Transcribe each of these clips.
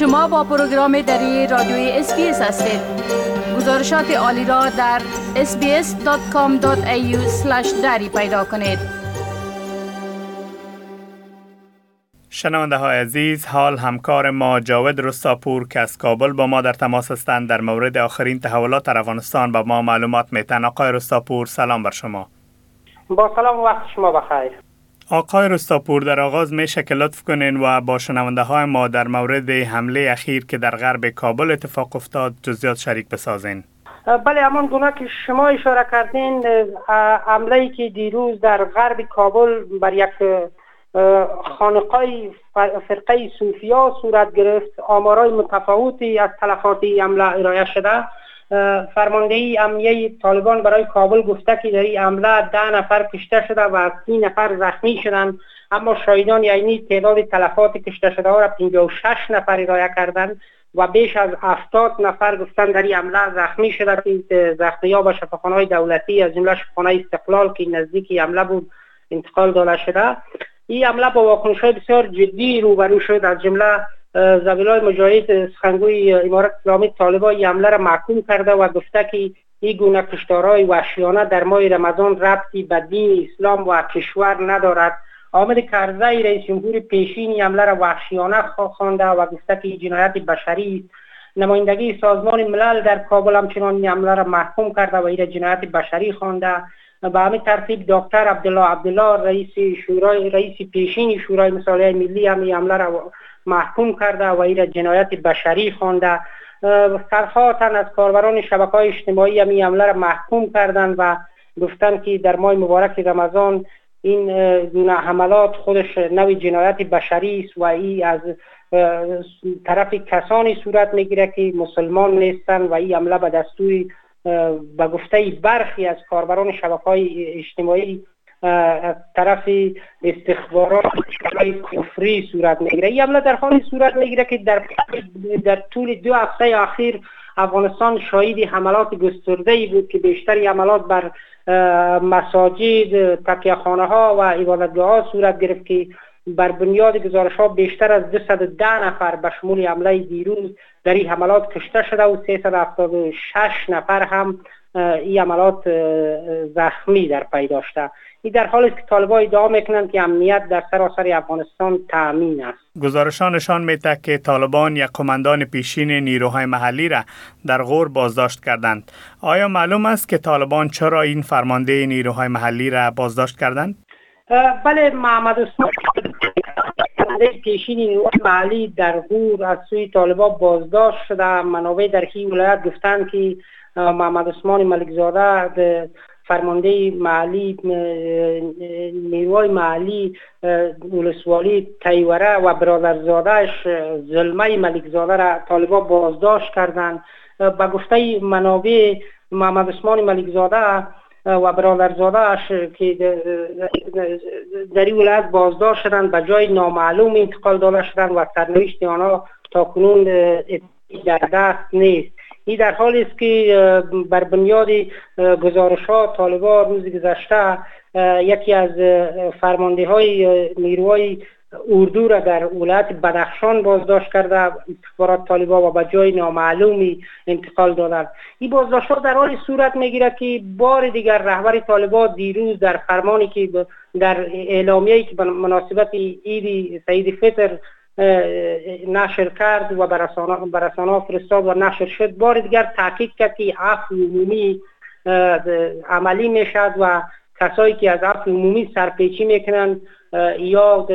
شما با پروگرام دری رادیوی SBS هستید. گزارشات عالی را در sbs.com.au دری پیدا کنید. شنونده های عزیز حال همکار ما جاود رستاپور که از کابل با ما در تماس هستند در مورد آخرین تحولات در افغانستان با ما معلومات میتن. آقای رستاپور سلام بر شما. با سلام وقت شما بخیر. آقای رستاپور در آغاز میشه که کنین و با شنونده های ما در مورد حمله اخیر که در غرب کابل اتفاق افتاد جزیات شریک بسازین. بله همان گونه که شما اشاره کردین حمله ای که دیروز در غرب کابل بر یک خانقای فرقه صوفیا صورت گرفت آمارای متفاوتی از تلفاتی حمله ارائه شده. فرماندهی امنیه طالبان برای کابل گفته که در این حمله ده نفر کشته شده و سی نفر زخمی شدند. اما شاهدان یعنی تعداد تلفات کشته شده ها را 56 نفر ارائه کردند و بیش از 70 نفر گفتن در این حمله زخمی شده که زخمی ها به شفاخانه دولتی از جمله شفاخانه استقلال که نزدیک حمله بود انتقال داده شده. این حمله با واکنش های بسیار جدی روبرو شد. از جمله زبیلای مجاهد سخنگوی امارت اسلامی طالبان این حمله را محکوم کرده و گفته که این گونه کشتارهای وحشیانه در ماه رمضان ربطی به دین اسلام و کشور ندارد. آمد کرزی رئیس جمهور پیشین حمله را وحشیانه خوانده و گفته که جنایت بشری است. نمایندگی سازمان ملل در کابل همچنان این حمله را محکوم کرده و این جنایت بشری خوانده. به همین ترتیب دکتر عبدالله عبدالله رئیس شورای رئیس پیشین شورای مصالح ملی هم حمله را محکوم کرده و این جنایت بشری خوانده. صدها تن از کاربران شبکه های اجتماعی هم حمله را محکوم کردند و گفتند که در ماه مبارک رمضان این گونه حملات خودش نوی جنایت بشری است و این از طرف کسانی صورت می‌گیره که مسلمان نیستند و این حمله به دستور به گفته برخی از کاربران شبکه های اجتماعی از طرف استخبارات کفری صورت می‌گیره. این حمله در حالی صورت می‌گیره که در در طول دو هفته اخیر افغانستان شاهد حملات گسترده ای بود که بیشتر حملات بر مساجد تکیه خانه ها و عبادتگاه ها صورت گرفت که بر بنیاد گزارش ها بیشتر از 210 نفر به شمول حمله دیروز در این حملات کشته شده و 376 نفر هم این حملات زخمی در پی داشته. این در حالی که طالبان ادعا می‌کنند که امنیت در سراسر افغانستان تامین است. گزارشان نشان میده که طالبان یک قماندان پیشین نیروهای محلی را در غور بازداشت کردند. آیا معلوم است که طالبان چرا این فرمانده نیروهای محلی را بازداشت کردند؟ بله محمد عثمان پیشین محلی در غور از سوی طالبان بازداشت شده. منابع در این ولایت گفتند که محمد عثمان ملکزاده فرمانده محلی نیروهای محلی ولسوالی تیوره و برادرزادهش ظلمه ملکزاده را طالبان بازداشت کردند. به گفته منابع محمد عثمان ملکزاده و برادرزادهش که در این ولایت بازداشت شدند به جای نامعلوم انتقال داده شدند و سرنوشت آنها تا کنون در دست نیست. این در حالی است که بر بنیاد گزارش ها طالبان روز گذشته یکی از فرمانده های نیروهای اردو را در ولایت بدخشان بازداشت کرده استخبارات طالبان و به جای نامعلومی انتقال دادند. این بازداشت در حال صورت می‌گیرد که بار دیگر رهبر طالبان دیروز در فرمانی که در اعلامیه‌ای که به مناسبت عید سعید فطر نشر کرد و برسانه فرستاد و نشر شد بار دیگر تاکید کرد که عفو عمومی عملی می‌شد و کسایی که از عفو عمومی سرپیچی می‌کنند یا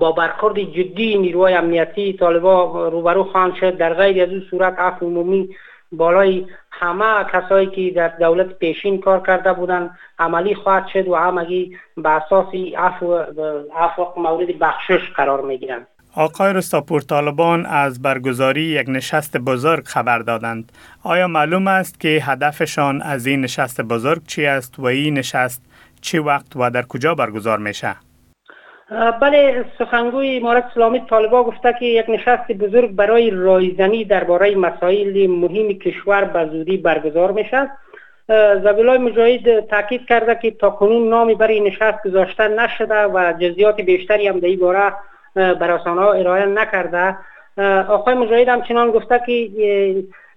با برخورد جدی نیروهای امنیتی طالبا روبرو خواهند شد در غیر از این صورت عفو عمومی بالای همه کسایی که در دولت پیشین کار کرده بودند عملی خواهد شد و همگی به اساس عفو عفو مورد بخشش قرار می‌گیرند آقای رستاپور طالبان از برگزاری یک نشست بزرگ خبر دادند. آیا معلوم است که هدفشان از این نشست بزرگ چی است و این نشست چی وقت و در کجا برگزار میشه؟ بله سخنگوی امارت اسلامی طالبا گفته که یک نشست بزرگ برای رایزنی درباره مسائل مهم کشور به زودی برگزار میشه زبیلای مجاهد تاکید کرده که تا کنون نامی برای نشست گذاشته نشده و جزیات بیشتری هم در این باره براسانه ارائه نکرده آقای مجاهد همچنان گفته که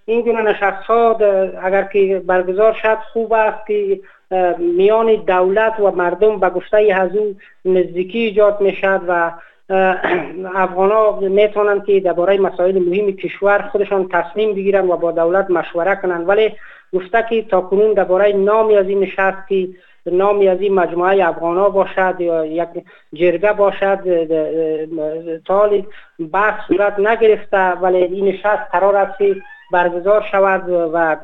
این گونه نشست ها اگر که برگزار شد خوب است که میان دولت و مردم به گفته از او نزدیکی ایجاد می شد و افغان ها می‌تونند که درباره مسائل مهم کشور خودشان تصمیم بگیرند و با دولت مشوره کنند. ولی گفته که تا کنون درباره نامی از این نشست که نامی از این مجموعه افغان باشد یا یک جرگه باشد تالی بحث صورت نگرفته ولی این نشست قرار است برگزار شود و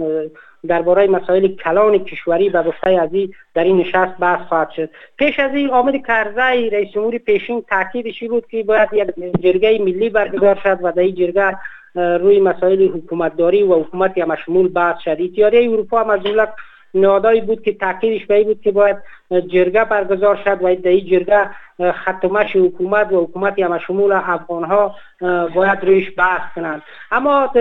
درباره مسائل کلان کشوری به گفته از در این نشست بحث خواهد شد. پیش از این آمد کرزی رئیس جمهور پیشین تاکیدشی بود که باید یک جرگه ملی برگزار شد و در این جرگه روی مسائل حکومتداری و حکومت مشمول بحث شد. اتحادیه اروپا هم از نادایی بود که تاکیدش به بود که باید جرگه برگزار شد و در این جرگه ختمش حکومت و حکومت هم شمول افغان باید رویش بحث کنند. اما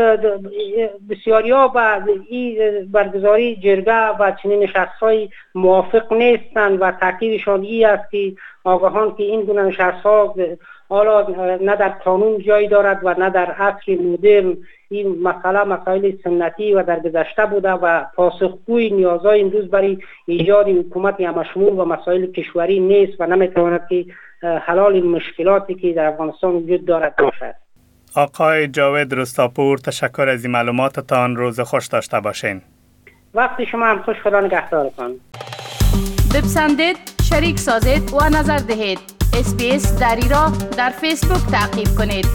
بسیاری ها با این برگزاری جرگه و چنین نشست های موافق نیستند و تاکیدشان ای است که آگاهان که این گونه نشست ها حالا نه در قانون جای دارد و نه در عصر مدرن این مسئله مسائل سنتی و در گذشته بوده و پاسخگوی نیازهای امروز برای ایجاد حکومت مشمول و مسائل کشوری نیست و نمی‌تواند که حلال مشکلاتی که در افغانستان وجود دارد باشد. آقای جاوید رستاپور تشکر از این معلوماتتان. روز خوش داشته باشین. وقتی شما هم خوش خدا نگهدارتان. بپسندید شریک سازید و نظر دهید. اسپیس دری را در فیسبوک تعقیب کنید.